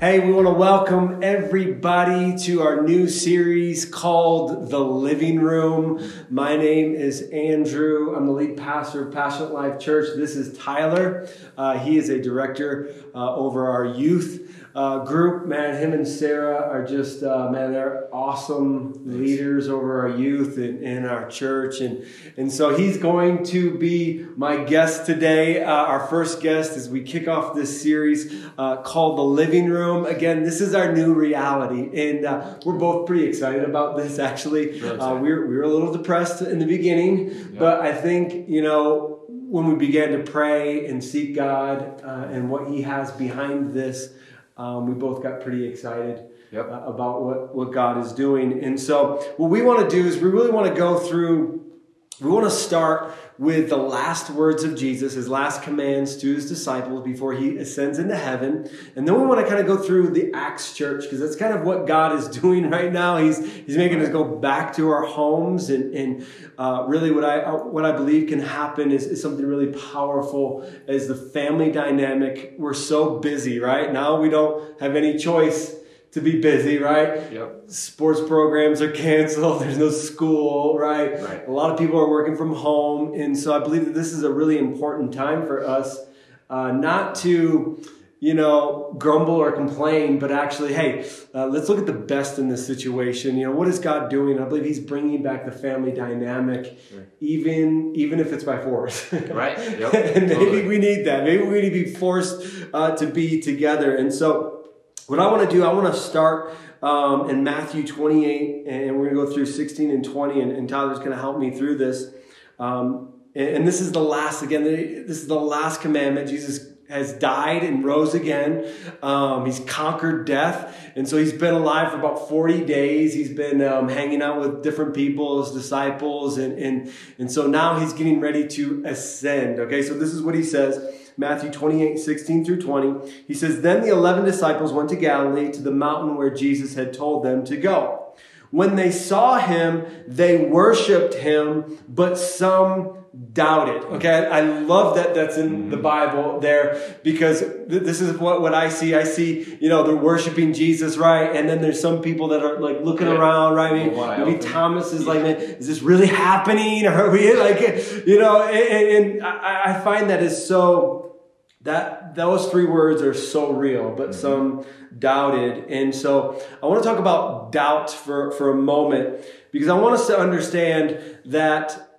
Hey, we want to welcome everybody to our new series called The Living Room. My name is Andrew. I'm the lead pastor of Passionate Life Church. This is Tyler. Uh, he is a director uh, over our youth uh, group. Man, him and Sarah are just, uh, man, they're awesome leaders over our youth and in our church. And, and so he's going to be my guest today, uh, our first guest as we kick off this series uh, called The Living Room. Again, this is our new reality. And uh, we're both pretty excited about this, actually. Uh, we, were, we were a little depressed in the beginning, yeah. but I think, you know, when we began to pray and seek God and what He has behind this, um, we both got pretty excited yep. uh, about what, what God is doing. And so, what we want to do is we really want to go through, we want to start with the last words of Jesus, his last commands to his disciples before he ascends into heaven. And then we want to kind of go through the Acts church because that's kind of what God is doing right now. He's, he's making us go back to our homes and, and uh, really what I, what I believe can happen is, is something really powerful as the family dynamic. We're so busy, right? Now we don't have any choice to be busy, right? Yep. Sports programs are canceled. There's no school, right? right? A lot of people are working from home. And so I believe that this is a really important time for us uh, not to, you know, grumble or complain, but actually, hey, uh, let's look at the best in this situation. You know, what is God doing? I believe He's bringing back the family dynamic, right. even even if it's by force. right. Yep. and maybe totally. we need that. Maybe we need to be forced uh, to be together. And so, what I want to do, I want to start um, in Matthew 28, and we're going to go through 16 and 20, and, and Tyler's going to help me through this. Um, and, and, this is the last, again, this is the last commandment. Jesus has died and rose again. Um, he's conquered death. And so he's been alive for about 40 days. He's been um, hanging out with different people, his disciples. And, and, and so now he's getting ready to ascend. Okay, so this is what he says. Matthew 28, 16 through 20. He says, Then the 11 disciples went to Galilee to the mountain where Jesus had told them to go. When they saw him, they worshiped him, but some doubted. Okay, I love that that's in the Bible there because th- this is what, what I see. I see, you know, they're worshiping Jesus, right? And then there's some people that are like looking yeah. around, right? Maybe, maybe Thomas is yeah. like, is this really happening? Or are we like, you know, and, and I, I find that is so that those three words are so real, but mm-hmm. some doubted. And so I want to talk about doubt for, for a moment because I want us to understand that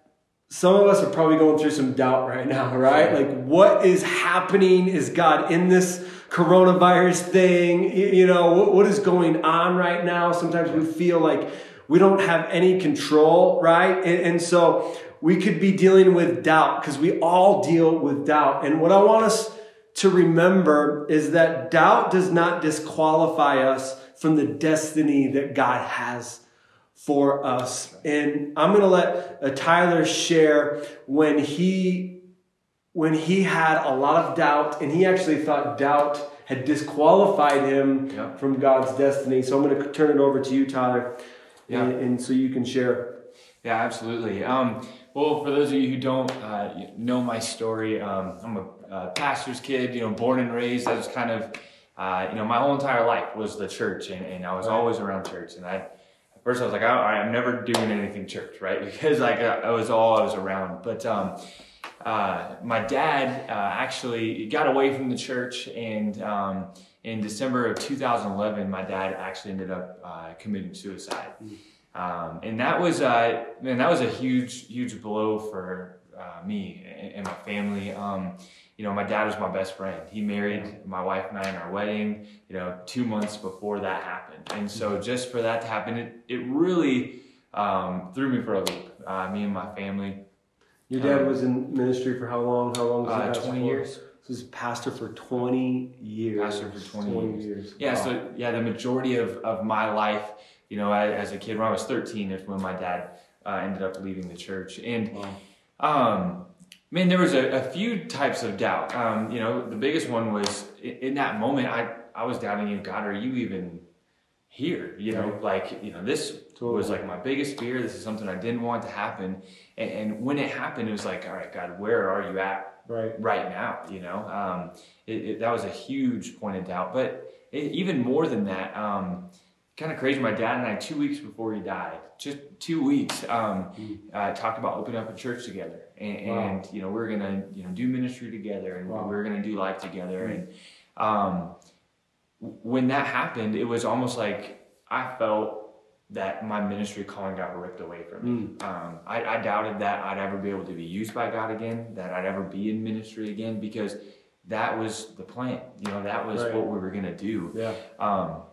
some of us are probably going through some doubt right now, right? Like what is happening? Is God in this coronavirus thing? You know, what is going on right now? Sometimes we feel like we don't have any control, right? And, and so we could be dealing with doubt because we all deal with doubt. And what I want us to remember is that doubt does not disqualify us from the destiny that God has for us. And I'm going to let uh, Tyler share when he when he had a lot of doubt and he actually thought doubt had disqualified him yeah. from God's destiny. So I'm going to turn it over to you, Tyler, yeah. and, and so you can share. Yeah, absolutely. Um, well, for those of you who don't uh, know my story, um, I'm a uh, pastor's kid, you know, born and raised. I was kind of, uh, you know, my whole entire life was the church, and, and I was always around church. And I, at first, I was like, I, am never doing anything church, right? Because like I, was all I was around. But um, uh, my dad uh, actually got away from the church, and um, in December of 2011, my dad actually ended up uh, committing suicide. Mm. Um, and that was, uh, man, that was a huge, huge blow for uh, me and, and, my family. Um, you know, my dad was my best friend. He married my wife and I in our wedding, you know, two months before that happened. And so just for that to happen, it, it really um, threw me for a loop, uh, me and my family. Your dad um, was in ministry for how long? How long was uh, 20 for? years. So he's pastor for 20 years. Pastor for 20, 20 years. years. Yeah, wow. so yeah, the majority of, of my life, you know, as a kid, when I was 13 is when my dad uh, ended up leaving the church. And, wow. um, Man, there was a, a few types of doubt. Um, you know, the biggest one was in, in, that moment, I, I was doubting you, God, are you even here? You know, like, you know, this totally. was like my biggest fear. This is something I didn't want to happen. And, and, when it happened, it was like, all right, God, where are you at right, right now? You know, um, it, it, that was a huge point of doubt. But e- even more than that, um, kind of crazy. My dad and I, two weeks before he died, just two weeks, um, uh, talked about opening up a church together, and, Wow. and you know we are gonna you know do ministry together, and Wow. we are gonna do life together, and um, when that happened, it was almost like I felt that my ministry calling got ripped away from me. Mm. Um, I, I doubted that I'd ever be able to be used by God again, that I'd ever be in ministry again, because that was the plan. You know, that was Right. what we were gonna do. Yeah. Um,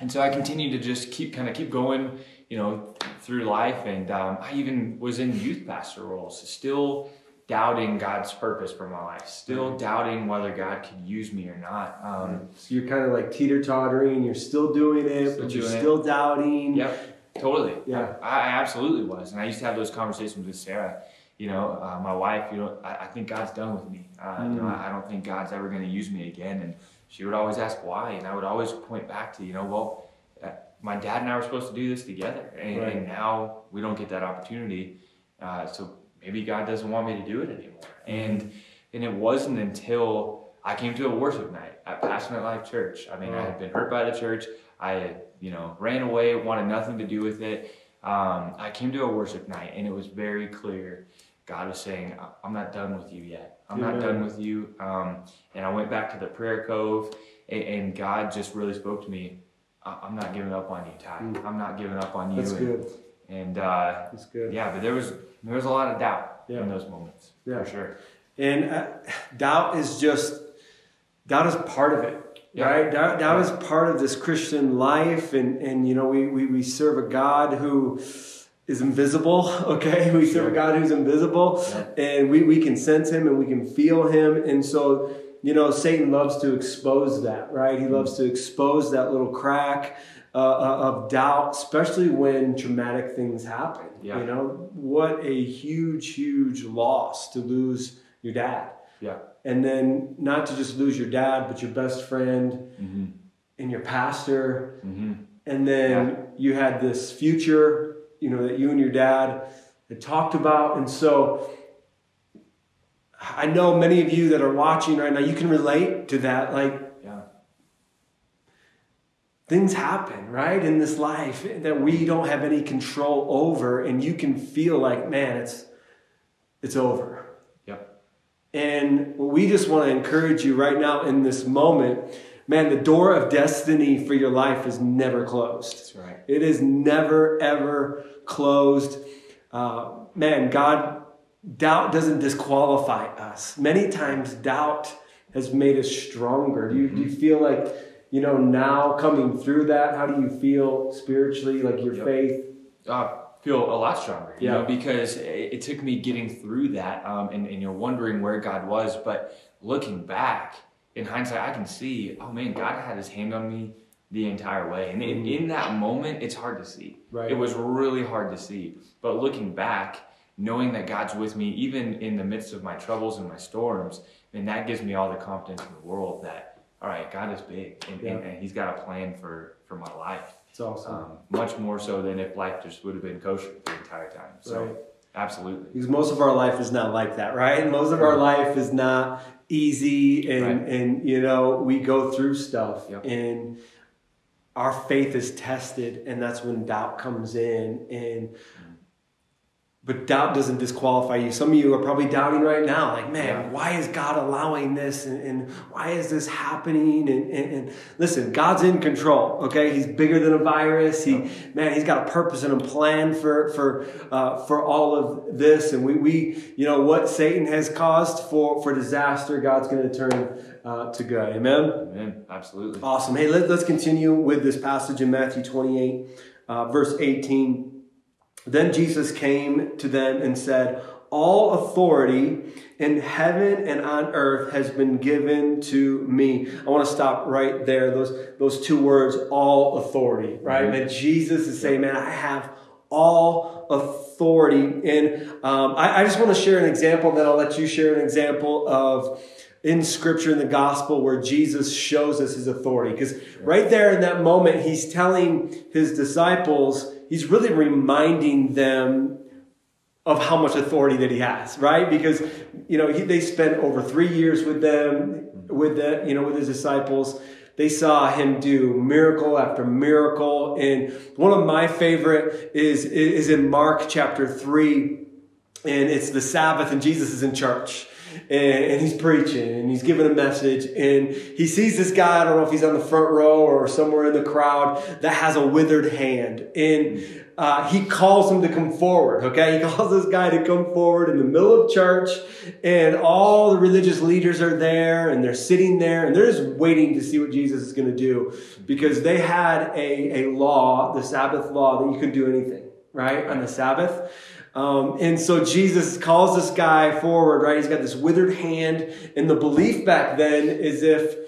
and so I continued to just keep kind of keep going, you know, through life. And um, I even was in youth pastor roles, still doubting God's purpose for my life, still doubting whether God could use me or not. Um, So you're kind of like teeter tottering. You're still doing it, Still but you're doing it. still doubting. Yep, totally. Yeah. I, I absolutely was, and I used to have those conversations with Sarah. You know, uh, my wife. You know, I, I think God's done with me. Uh, You know, Mm. I, I don't think God's ever going to use me again. And she would always ask why, and I would always point back to, you know, well, uh, my dad and I were supposed to do this together, and, Right. and now we don't get that opportunity. Uh, so maybe God doesn't want me to do it anymore. And and it wasn't until I came to a worship night at Passionate Life Church. I mean, I had been hurt by the church. I had, you know, ran away, wanted nothing to do with it. Um, I came to a worship night, and it was very clear. God was saying, "I- "I'm not done with you yet. I'm not done with you." Um, and I went back to the prayer cove, and, and God just really spoke to me. "I- I'm not giving up on you, Ty. Mm. I'm not giving up on you. That's and, good. And uh, That's good. yeah, but there was there was a lot of doubt Yeah. in those moments Yeah. for sure. And uh, doubt is just doubt is part of it. Yeah. Right? Doubt, doubt is part of this Christian life and, and you know we, we, we serve a God who is invisible, okay? We serve a God who's invisible Yeah. and we, we can sense him and we can feel him. And so, you know, Satan loves to expose that, right? He loves to expose that little crack uh, of doubt, especially when traumatic things happen. Yeah. You know, what a huge, huge loss to lose your dad. Yeah. And then not to just lose your dad, but your best friend Mm-hmm. and your pastor. Mm-hmm. And then you had this future, you know, that you and your dad had talked about. And so I know many of you that are watching right now, you can relate to that. Like Yeah. things happen, right, in this life that we don't have any control over, and you can feel like, man, it's it's over. Yep. And we just want to encourage you right now in this moment, man, the door of destiny for your life is never closed. That's right. It is never, ever closed. Uh, man, God, doubt doesn't disqualify us. Many times, doubt has made us stronger. Do you, do you feel like, you know, now coming through that, how do you feel spiritually, like your Yep. faith? Uh, feel a lot stronger, you Yeah. know, because it, it took me getting through that, um, and, and you're wondering where God was, but looking back in hindsight, I can see, oh man, God had His hand on me the entire way, and in, in that moment, it's hard to see. Right. It was really hard to see, but looking back, knowing that God's with me, even in the midst of my troubles and my storms, and that gives me all the confidence in the world that, all right, God is big, and, and, and He's got a plan for for my life. It's awesome. Um, much more so than if life just would have been kosher the entire time. So, Right. absolutely. Because most of our life is not like that, right? Most of our life is not easy, and Right. and you know we go through stuff, Yep. and our faith is tested, and that's when doubt comes in, and but doubt doesn't disqualify you. Some of you are probably doubting right now, like, man, why is God allowing this, and, and why is this happening? And, and, and listen, God's in control. Okay, He's bigger than a virus. He, man, He's got a purpose and a plan for for uh, for all of this. And we, we, you know, what Satan has caused for for disaster, God's going to turn uh, to good. Amen. Amen. Absolutely. Awesome. Hey, let, let's continue with this passage in Matthew 28, uh, verse 18. Then Jesus came to them and said, All authority in heaven and on earth has been given to me. I want to stop right there. Those, those two words, all authority, right? That Jesus is saying, Man, I have all authority. And um, I, I just want to share an example, then I'll let you share an example of in scripture in the gospel where Jesus shows us his authority. Because right there in that moment, he's telling his disciples, he's really reminding them of how much authority that he has, right? Because, you know, he, they spent over three years with them, with the, you know, with his disciples. they saw him do miracle after miracle. And one of my favorite is, is in Mark chapter 3, and it's the Sabbath, and Jesus is in church. And, and, he's preaching and he's giving a message and he sees this guy i don't know if he's on the front row or somewhere in the crowd that has a withered hand and uh, he calls him to come forward okay? He calls this guy to come forward in the middle of church and all the religious leaders are there and they're sitting there and they're just waiting to see what jesus is going to do because they had a, a law the sabbath law that you could do anything right? On the sabbath um, and so Jesus calls this guy forward, right? He's got this withered hand. And the belief back then is if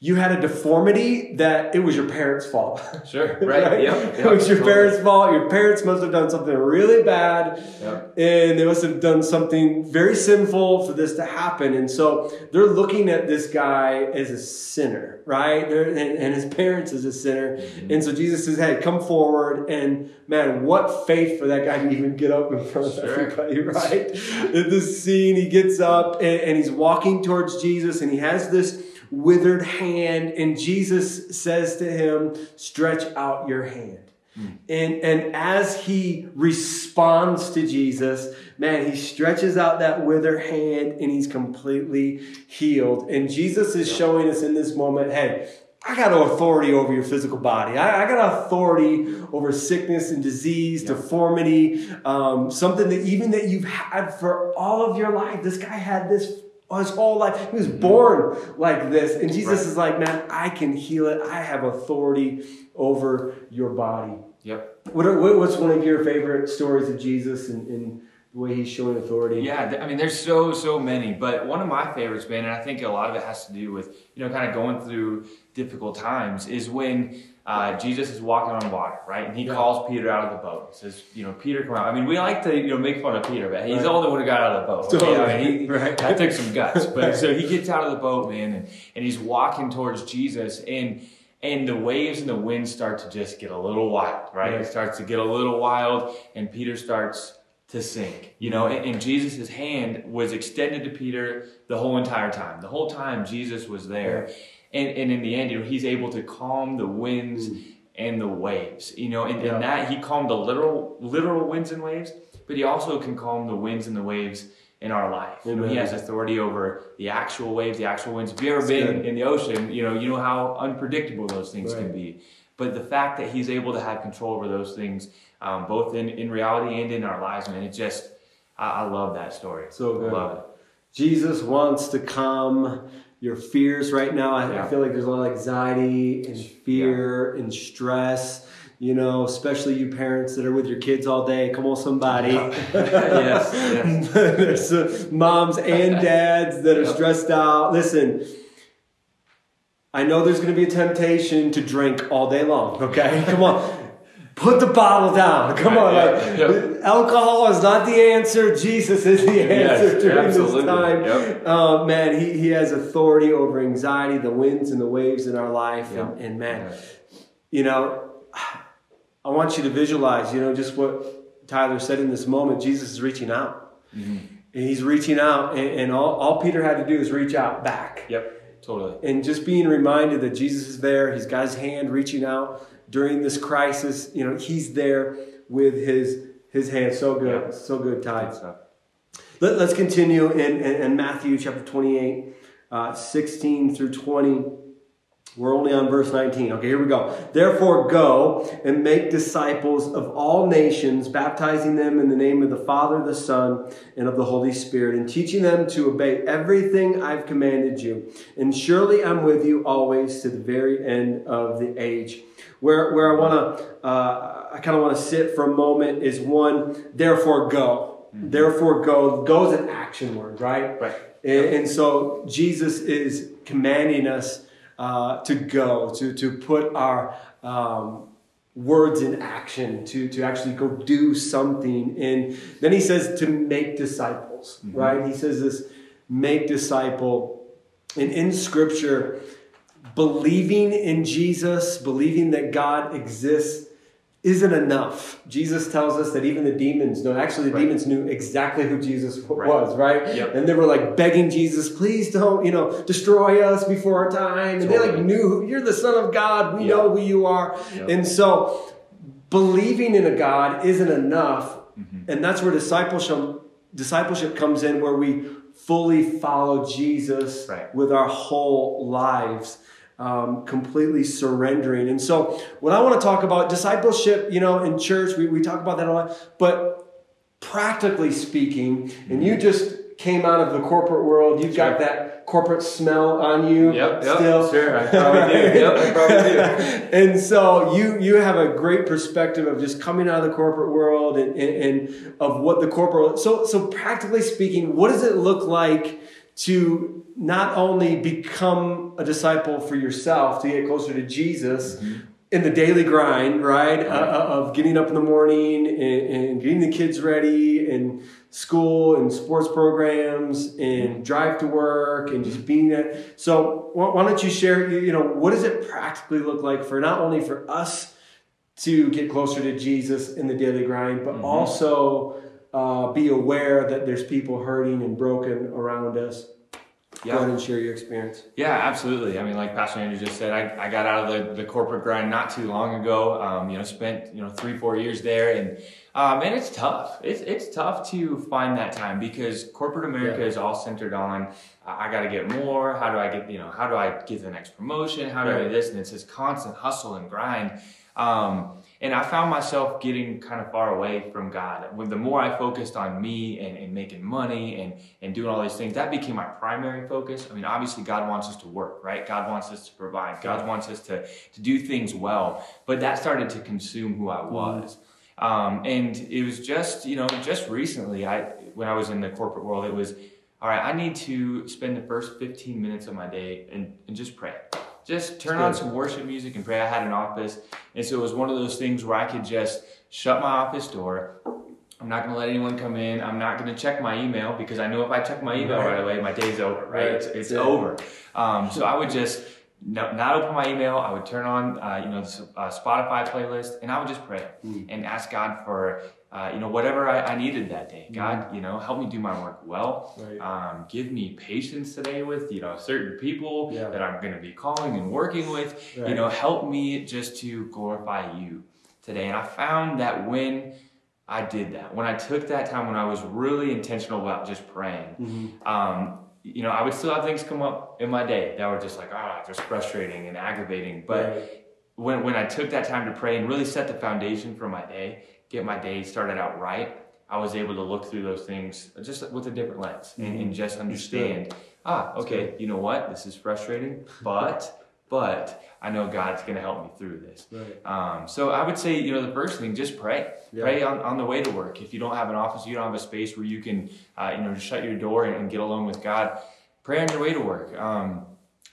you had a deformity that it was your parents' fault. Sure, right? right? Yep, yep, it was your totally. parents' fault. Your parents must have done something really bad, yep. and they must have done something very sinful for this to happen. And so they're looking at this guy as a sinner, right? And, and, his parents as a sinner. Mm-hmm. And so Jesus says, "Hey, come forward." And man, what faith for that guy to even get up in front of sure. everybody, right? in this scene, he gets up and, and he's walking towards Jesus, and he has this withered hand, and Jesus says to him, Stretch out your hand. Mm. And, and as he responds to Jesus, man, he stretches out that withered hand and he's completely healed. And Jesus is showing us in this moment hey, I got authority over your physical body. I, I got authority over sickness and disease, yeah. deformity, um, something that even that you've had for all of your life. This guy had this his whole life. He was born like this. And Jesus right. is like, man, I can heal it. I have authority over your body. Yep. What are, what's one of your favorite stories of Jesus and, and the way he's showing authority? Yeah, I mean, there's so, so many. But one of my favorites, man, and I think a lot of it has to do with, you know, kind of going through difficult times, is when uh, Jesus is walking on water, right? And he yeah. calls Peter out of the boat. He says, you know, Peter, come out. I mean, we like to, you know, make fun of Peter, but he's right. the only one who got out of the boat. Totally. I mean, he, right. That took some guts. But so he gets out of the boat, man, and, and he's walking towards Jesus. And and the waves and the wind start to just get a little wild, right? It starts to get a little wild, and Peter starts to sink. You know, and, and Jesus' hand was extended to Peter the whole entire time. The whole time Jesus was there. And, and in the end, you know, he's able to calm the winds mm and the waves. You know, and, yeah. and that he calmed the literal literal winds and waves, but he also can calm the winds and the waves in our life. You know, he has authority over the actual waves, the actual winds. If you've ever That's been good. in the ocean, you know, you know how unpredictable those things right. can be. But the fact that he's able to have control over those things, um, both in, in reality and in our lives, man, it just, I, I love that story. So good. Love it. Jesus wants to calm your fears right now. I, yeah. I, feel like there's a lot of anxiety and fear yeah. and stress. You know, especially you parents that are with your kids all day. Come on, somebody. yes, yes. there's uh, moms and dads that are yep. stressed out. Listen, I know there's going to be a temptation to drink all day long. Okay, come on put the bottle down. Come on, like, yep. alcohol is not the answer. Jesus is the answer yes, during absolutely. this time. Yep. Uh, man, he, he has authority over anxiety, the winds and the waves in our life. Yep. And, and, man, you know, I want you to visualize, you know, just what Tyler said in this moment. Jesus is reaching out. Mm-hmm. And he's reaching out, and, and all, all Peter had to do is reach out back. Yep, totally. And just being reminded that Jesus is there, he's got his hand reaching out during this crisis. You know, he's there with his his hand. So good, yeah. so good, Ty. Let, us continue in, in, in, Matthew chapter 28, uh, 16 through 20. We're only on verse 19. Okay, here we go. Therefore, go and make disciples of all nations, baptizing them in the name of the Father, the Son, and of the Holy Spirit, and teaching them to obey everything I've commanded you. And surely I'm with you always to the very end of the age. Where, where I want to, uh, I kind of want to sit for a moment is one, therefore go. Mm-hmm. Therefore go. Go is an action word, right? Right. And, and so Jesus is commanding us uh, to go, to, to put our um, words in action, to, to actually go do something. And then he says to make disciples, mm-hmm. right? He says this make disciple. And in scripture, believing in Jesus, believing that God exists, isn't enough. Jesus tells us that even the demons know. Actually, the Right. demons knew exactly who Jesus Right. was, right? Yep. And they were like begging Jesus, "Please don't, you know, destroy us before our time." And they like Totally. knew who, you're the Son of God. We Yeah. know who you are. Yep. And so, believing in a God isn't enough, Mm-hmm. and that's where discipleship discipleship comes in, where we fully follow Jesus Right. with our whole lives, um, completely surrendering. And so, what I want to talk about discipleship, you know, in church, we, we talk about that a lot, but practically speaking, and you just came out of the corporate world, you've got that corporate smell on you Yep, yep, still. sure, I probably do. Yep, I probably do. and so you you have a great perspective of just coming out of the corporate world and, and, and of what the corporate so so practically speaking, what does it look like to not only become a disciple for yourself to get closer to Jesus Mm-hmm. in the daily grind, right? Uh, uh, of getting up in the morning and, and getting the kids ready and school and sports programs and drive to work and just being there. So why, don't you share, you, know, what does it practically look like for not only for us to get closer to Jesus in the daily grind, but Mhm. also uh, be aware that there's people hurting and broken around us. Go ahead Yeah. and share your experience. Yeah, absolutely. I mean, like Pastor Andrew just said, I, I got out of the, the corporate grind not too long ago. Um, you know, spent you know three four years there, and um, and it's tough. It's it's tough to find that time because corporate America Yeah. is all centered on I got to get more. How do I get you know How do I get the next promotion? How do I do this? And it's this constant hustle and grind. Um, and I found myself getting kind of far away from God. When the more I focused on me and, and making money and, and doing all these things, that became my primary focus. I mean, obviously, God wants us to work, right? God wants us to provide. God wants us to, to do things well. But that started to consume who I was. Um, and it was just, you know, just recently, I when I was in the corporate world, it was, all right, I need to spend the first 15 minutes of my day and, and just pray. Just turn on some worship music and pray. I had an office, and so it was one of those things where I could just shut my office door. I'm not going to let anyone come in. I'm not going to check my email because I know if I check my email Right. right, away, my day's over. Right? Right. It's, it's Yeah. over. Um, so I would just no, not open my email. I would turn on, uh, you know, the uh, Spotify playlist, and I would just pray Mm. and ask God for, uh, you know, whatever I, I needed that day. Mm-hmm. God, you know, help me do my work well. Right. Um, give me patience today with, you know, certain people Yeah. that I'm going to be calling and working with. Right. You know, help me just to glorify you today. And I found that when I did that, when I took that time, when I was really intentional about just praying, Mhm. um, you know, I would still have things come up in my day that were just like, ah, just frustrating and aggravating. But Right. when, when I took that time to pray and really set the foundation for my day, get my day started out right, I was able to look through those things just with a different lens and, and just understand, ah, okay, you know what? This is frustrating, but, but I know God's going to help me through this. Right. Um, so I would say, you know, the first thing, just pray. Yeah. Pray on, on the way to work. If you don't have an office, you don't have a space where you can, uh, you know, just shut your door and, and get alone with God. Pray on your way to work. Um,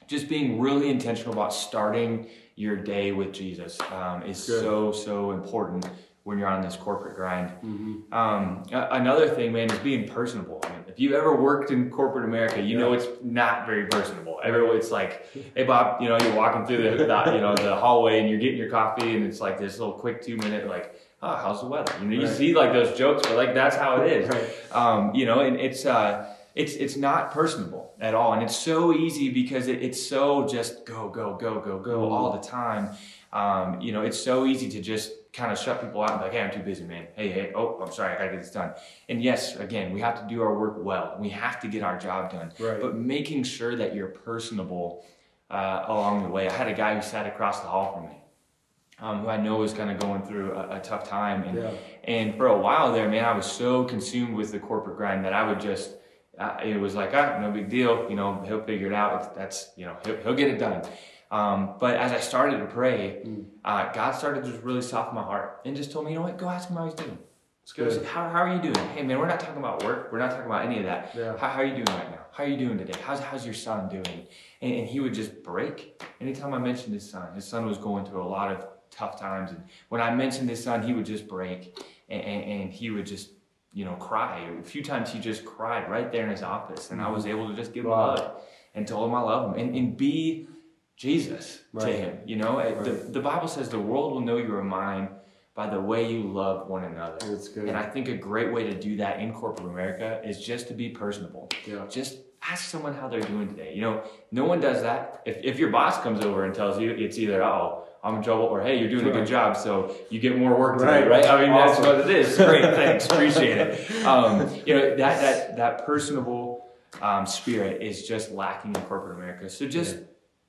just being really intentional about starting your day with Jesus um, is Good. so so important when you're on this corporate grind. Mhm. Um, another thing, man, is being personable. I mean, if you ever worked in corporate America, you know it's not very personable. Everyone, it's like, hey Bob, you know, you're walking through the, the you know the hallway and you're getting your coffee, and it's like this little quick two minute like, oh, how's the weather? You know, you Right. see like those jokes, but like that's how it is. Right. Um, you know, and it's uh, it's it's not personable at all, and it's so easy because it, it's so just go go go go go Mhm. all the time. Um, you know, it's so easy to just kind of shut people out and be like, hey, I'm too busy, man. Hey, hey, oh, I'm sorry, I gotta get this done. And yes, again, we have to do our work well. We have to get our job done. Right. But making sure that you're personable uh, along the way. I had a guy who sat across the hall from me, um, who I know was kind of going through a, a tough time, and Yeah. and for a while there, man, I was so consumed with the corporate grind that I would just, uh, it was like, ah, no big deal. You know, he'll figure it out. That's, you know, he'll, he'll get it done. Um, but as I started to pray, Mm. uh, God started to just really soften my heart and just told me, you know what, go ask him how he's doing. It's Go say, how, how are you doing? Hey, man, we're not talking about work. We're not talking about any of that. Yeah. How, how are you doing right now? How are you doing today? How's, how's your son doing? And, and he would just break. Anytime I mentioned his son, his son was going through a lot of tough times. And when I mentioned his son, he would just break and, and, and he would just, you know, cry. A few times he just cried right there in his office. And I was able to just give him Wow. a hug and told him I love him and, and be Jesus to him. You know, Uh, the, the Bible says the world will know you are mine by the way you love one another. That's good. And I think a great way to do that in corporate America is just to be personable. Yeah. Just ask someone how they're doing today. You know, no one does that. If, if your boss comes over and tells you, it's either, oh, I'm in trouble, or hey, you're doing a good job, so you get more work today, Right. right? I mean, Awesome. that's what it is. Great, thanks, appreciate it. Um, you know, that that that personable um, spirit is just lacking in corporate America. So just Yeah.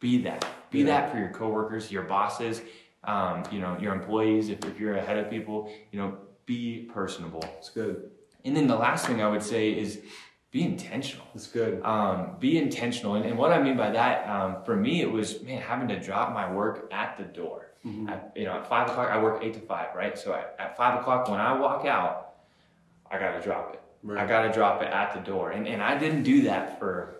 Be that. Be Yeah. that for your coworkers, your bosses, um, you know, your employees. If, if you're ahead of people, you know, be personable. It's good. And then the last thing I would say is be intentional. That's good. Um, be intentional. And, and what I mean by that, um, for me, it was, man, having to drop my work at the door. Mhm. At, you know, at five o'clock, I work eight to five, right? So at, at five o'clock, when I walk out, I got to drop it. Right. I got to drop it at the door. And, and I didn't do that for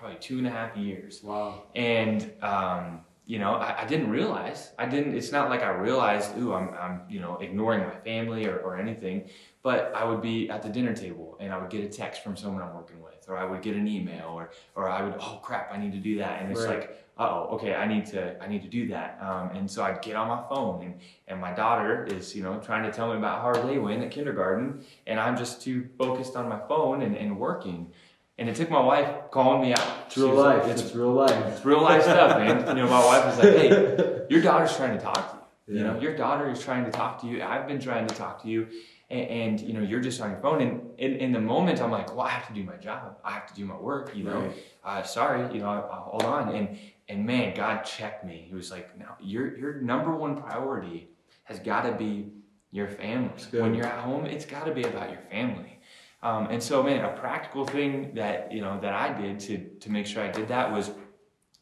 probably two and a half years. Wow. And, um, you know, I, I didn't realize. I didn't. It's not like I realized. Ooh, I'm, I'm, you know, ignoring my family or, or anything. But I would be at the dinner table and I would get a text from someone I'm working with, or I would get an email, or, or I would, oh crap, I need to do that, and it's Right. like, oh, okay, I need to, I need to do that. Um, and so I'd get on my phone, and, and my daughter is, you know, trying to tell me about how they went at kindergarten, and I'm just too focused on my phone and, and working. And it took my wife calling me out. It's real was like, life. It's It's real life. it's real life stuff, man. You know, my wife was like, "Hey, your daughter's trying to talk to you. You know, your daughter is trying to talk to you. I've been trying to talk to you, and, and you know, you're just on your phone." And in, in the moment, I'm like, "Well, I have to do my job. I have to do my work. You know, Right. uh, sorry, you know, I, I, hold on." And and man, God checked me. He was like, "No, your your number one priority has got to be your family. When you're at home, it's got to be about your family." Um, and so, man, a practical thing that you know that I did to to make sure I did that was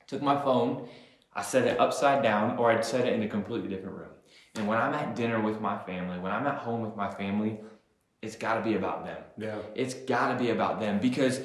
took my phone, I set it upside down, or I'd set it in a completely different room. And when I'm at dinner with my family, when I'm at home with my family, it's got to be about them. Yeah. It's got to be about them because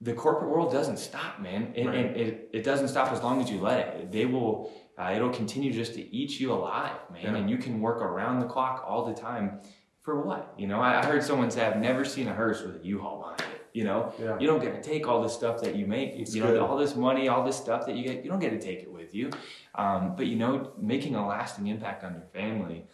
the corporate world doesn't stop, man. And, Right. and it, it doesn't stop as long as you let it. They will, uh, it'll continue just to eat you alive, man. Yeah. And you can work around the clock all the time for what? You know, I, I heard someone say, I've never seen a hearse with a U-Haul behind it. You know, Yeah. you don't get to take all the stuff that you make. It's you know, all this money, all this stuff that you get, you don't get to take it with you. Um, but you know, making a lasting impact on your family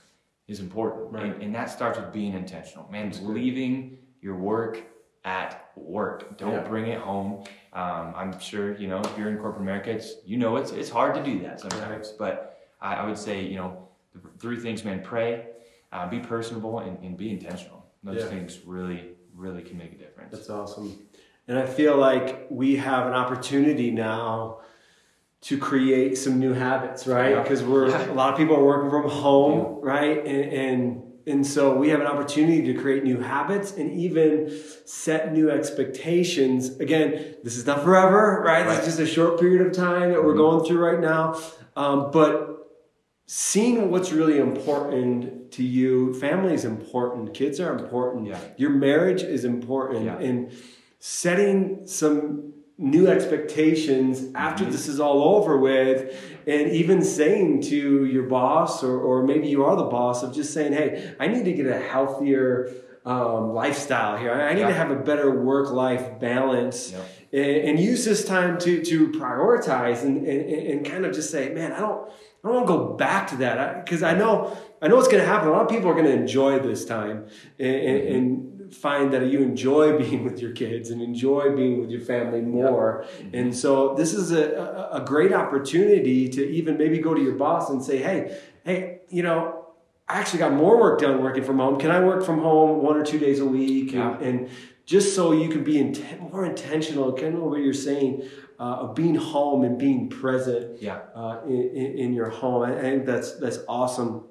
is important, Right. and, and that starts with being intentional. Man, That's good. leaving your work at work. Don't Yeah. bring it home. Um, I'm sure you know if you're in corporate America, it's you know it's it's hard to do that sometimes. But I, I would say you know the three things, man: pray, uh, be personable, and, and be intentional. Those Yeah. things really really can make a difference. That's awesome. And I feel like we have an opportunity now to create some new habits, right? Yeah. Because we're Yeah. a lot of people are working from home, right? And, and and so we have an opportunity to create new habits and even set new expectations. Again, this is not forever, right? This Right. is just a short period of time that we're going through right now. Um, but seeing what's really important to you family is important kids are important Yeah. your marriage is important Yeah. and setting some new expectations after Mm-hmm. this is all over with and even saying to your boss or, or maybe you are the boss of just saying hey i need to get a healthier um, lifestyle here i I need Yeah. to have a better work-life balance Yep. and, and use this time to to prioritize and, and, and kind of just say, man, I don't I don't want to go back to that because I know I know what's going to happen. A lot of people are going to enjoy this time and, and, and find that you enjoy being with your kids and enjoy being with your family more. And so this is a, a, great opportunity to even maybe go to your boss and say, hey, hey, you know. I actually got more work done working from home. Can I work from home one or two days a week? Yeah. And, and just so you can be more intentional, kind of what you're saying, uh, of being home and being present Yeah. uh, in, in, your home. I, I think that's that's awesome.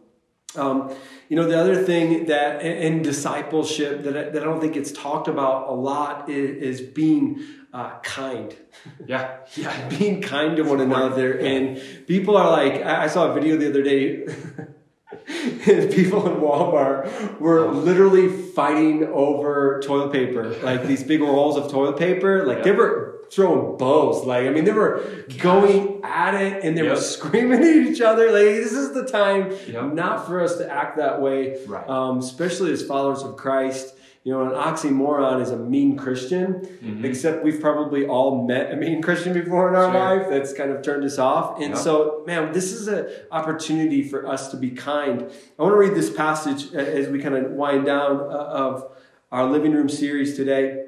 Um, you know, the other thing that in, discipleship that I, that I don't think it's talked about a lot is, is being uh, kind. Yeah. Yeah, being kind to one another. And people are like, I I saw a video the other day. people in Walmart were literally fighting over toilet paper, like these big rolls of toilet paper. Like they were throwing bows. Like I mean, they were going at it and they were screaming at each other. Like this is the time Yep. not for us to act that way, Right. um, especially as followers of Christ. you know, an oxymoron is a mean Christian, Mhm. except we've probably all met a mean Christian before in our Sure. life that's kind of turned us off. And Yeah. so, man, this is an opportunity for us to be kind. I want to read this passage as we kind of wind down uh, of our living room series today.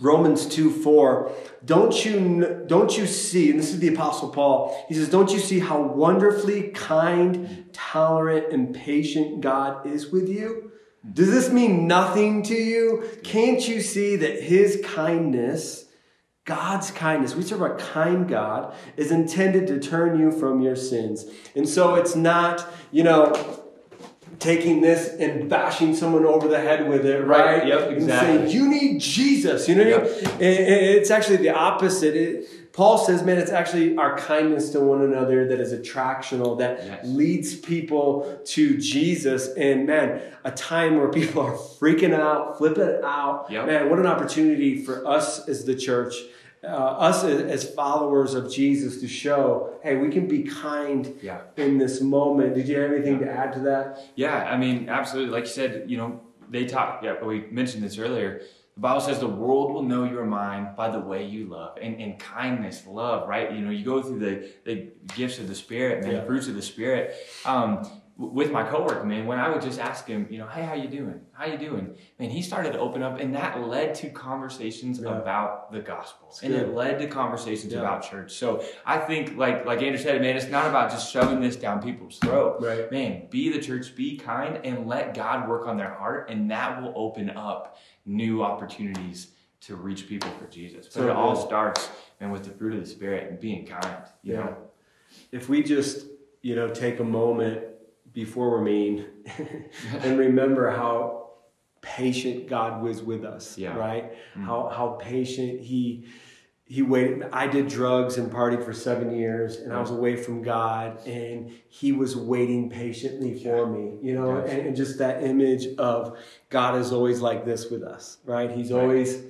Romans 2 4. Don't you, don't you see, and this is the Apostle Paul, he says, Don't you see how wonderfully kind, tolerant, and patient God is with you? Does this mean nothing to you? Can't you see that his kindness, God's kindness, we serve a kind God, is intended to turn you from your sins? And so it's not, you know, taking this and bashing someone over the head with it, right? Right, yep, And exactly. saying, you need Jesus. You know what I mean? It's actually the opposite. It, Paul says, man, it's actually our kindness to one another that is attractional, that Yes. leads people to Jesus. And man, a time where people are freaking out, flipping out. Yep. Man, what an opportunity for us as the church, uh, us as, followers of Jesus to show, hey, we can be kind Yeah. in this moment. Did you have anything to add to that? Yeah, I mean, absolutely. Like you said, you know, they talk. Yeah, but we mentioned this earlier. The Bible says the world will know you're mine by the way you love and, and kindness, love, right? You know, you go through the, the gifts of the Spirit, Yeah. the fruits of the Spirit. Um, with my coworker, man, when I would just ask him, you know, hey, how you doing? How you doing? Man, he started to open up, and that led to conversations Yeah. about the gospel, and good. it led to conversations Yeah. about church. So I think, like like Andrew said, man, it's not about just shoving this down people's throat Right. man, be the church, be kind, and let God work on their heart, and that will open up new opportunities to reach people for Jesus. But So it all starts, man, with the fruit of the Spirit and being kind. You Yeah. know? If we just, you know, take a moment before we're mean and remember how patient God was with us, Yeah. right? Mhm. How how patient he he waited. I did drugs and partied for seven years, and I was away from God, and He was waiting patiently for me. You know, and, and just that image of God is always like this with us, right? He's always,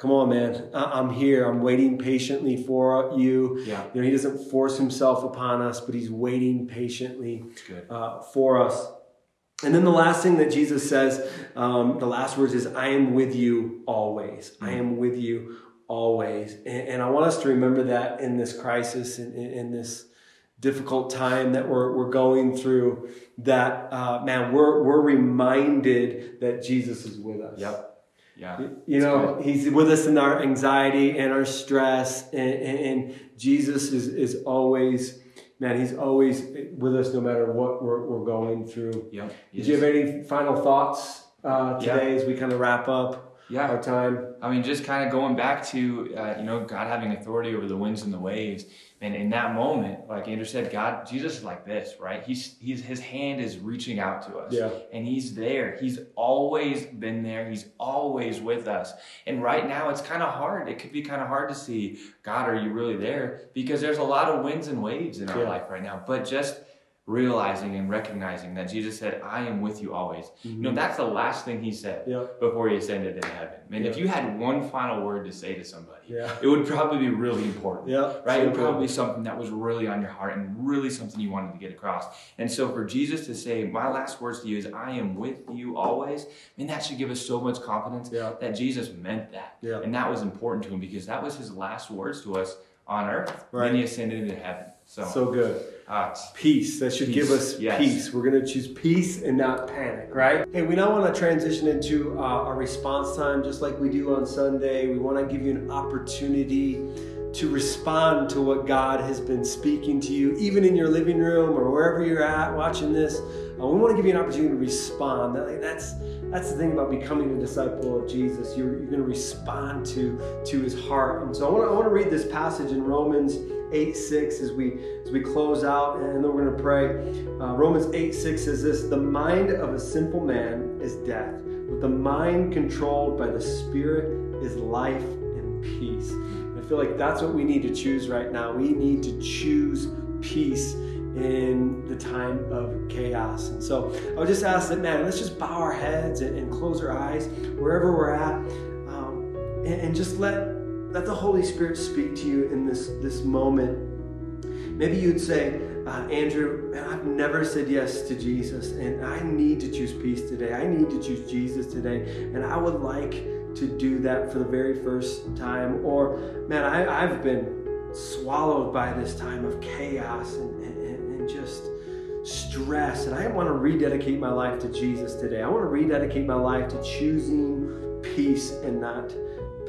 come on, man, I- I'm here. I'm waiting patiently for you. Yeah, You know, He doesn't force Himself upon us, but He's waiting patiently uh, for us. And then the last thing that Jesus says, um, the last words is, I am with you always. I am with you always. And, and I want us to remember that in this crisis, in, in, in this difficult time that we're, we're going through, that, uh, man, we're, we're reminded that Jesus is with us. Yep. Yeah. You know, he's with us in our anxiety and our stress, and, and, and Jesus is, is always, man, he's always with us no matter what we're, we're going through. Yep. Did you have any final thoughts uh, Yeah. today as we kind of wrap up Yeah. our time? I mean, just kind of going back to, uh, you know, God having authority over the winds and the waves. And in that moment, like Andrew said, God, Jesus is like this, right? He's, he's, his hand is reaching out to us. Yeah. And he's there. He's always been there. He's always with us. And right now, it's kind of hard. It could be kind of hard to see, God, are you really there? Because there's a lot of winds and waves in our Yeah. life right now. But just realizing and recognizing that Jesus said, I am with you always. You know, mm-hmm. that's the last thing he said Yeah. before he ascended into heaven. Man, if you had one final word to say to somebody, Yeah. it would probably be really important. Yeah. Right? It would probably be something that was really on your heart and really something you wanted to get across. And so for Jesus to say, My last words to you is, I am with you always, I mean, that should give us so much confidence. That Jesus meant that. Yeah. And that was important to him because that was his last words to us on earth. Right. Then he ascended into heaven. So, So good. Peace. That should Peace, give us yes. peace. We're going to choose peace and not panic, right? Hey, we now want to transition into uh, our response time, just like we do on Sunday. We want to give you an opportunity to respond to what God has been speaking to you, even in your living room or wherever you're at watching this. Uh, we want to give you an opportunity to respond. That's that's the thing about becoming a disciple of Jesus. You're, you're going to respond to to His heart. And so I want to I want to read this passage in Romans 8 6 as we as we close out and then we're going to pray uh, romans 8 6 says this the mind of a simple man is death but the mind controlled by the spirit is life and peace feel like that's what we need to choose right now we need to choose peace in the time of chaos and so i would just ask that man let's just bow our heads and, and close our eyes wherever we're at um, and, and just let let the Holy Spirit speak to you in this, this moment. Maybe you'd say, uh, Andrew, man, I've never said yes to Jesus, and I need to choose peace today. I need to choose Jesus today, and I would like to do that for the very first time. Or, man, I, have been swallowed by this time of chaos and, and, and just stress, and I want to rededicate my life to Jesus today. I want to rededicate my life to choosing peace and not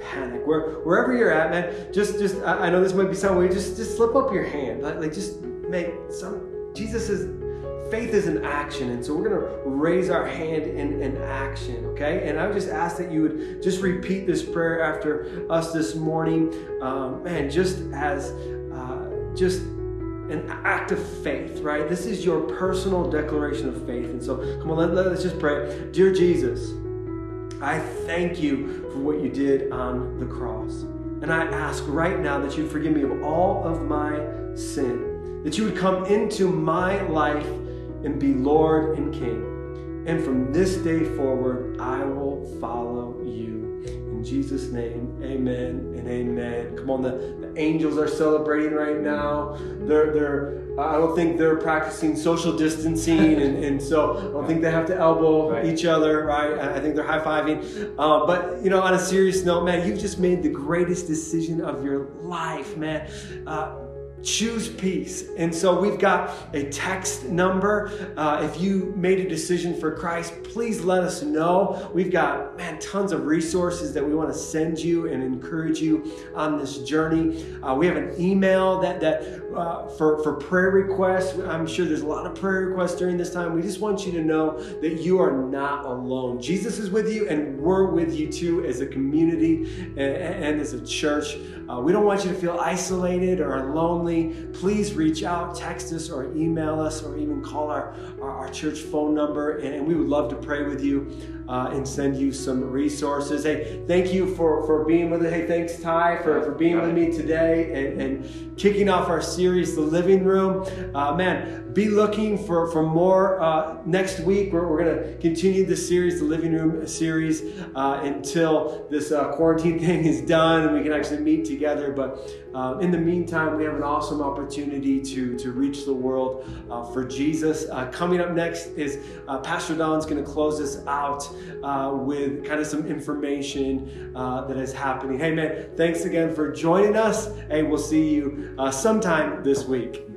panic. Where, wherever you're at, man, just just I, I know this might be some way. just just slip up your hand. Like, like just make some Jesus is faith is an action, and so we're gonna raise our hand in, in action, okay? And I would just ask that you would just repeat this prayer after us this morning, um, man, just as uh, just an act of faith, right? This is your personal declaration of faith. And so, come on, let, let, us just pray. Dear Jesus, I thank you for what you did on the cross. And I ask right now that you forgive me of all of my sin, that you would come into my life and be Lord and King. And from this day forward, I will follow you. In Jesus' name, amen and amen. Come on, the, the angels are celebrating right now. They're, they're, I don't think they're practicing social distancing, and, and so I don't think they have to elbow right. each other, right? I think they're high fiving. Uh, but, you know, on a serious note, man, you've just made the greatest decision of your life, man. Uh, choose peace. And so we've got a text number. Uh, if you made a decision for Christ, please let us know. We've got, man, tons of resources that we want to send you and encourage you on this journey. Uh, we have an email that, that uh, for, for prayer requests. I'm sure there's a lot of prayer requests during this time. We just want you to know that you are not alone. Jesus is with you, and we're with you too as a community and, and as a church. Uh, we don't want you to feel isolated or lonely. Please reach out, text us, or email us, or even call our, our, our church phone number, and, and, we would love to pray with you uh, and send you some resources. Hey, thank you for, for being with us. Hey, thanks, Ty, for, for being with me today and, and kicking off our series, The Living Room. Uh, man, be looking for, for more uh, next week. We're, we're going to continue the series, the Living Room series, uh, until this uh, quarantine thing is done and we can actually meet together. But uh, in the meantime, we have an awesome opportunity to, to reach the world for Jesus. coming up next is Pastor Don's going to close us out Uh, with kind of some information uh, that is happening. Hey, man, thanks again for joining us. Hey, we'll see you uh, sometime this week.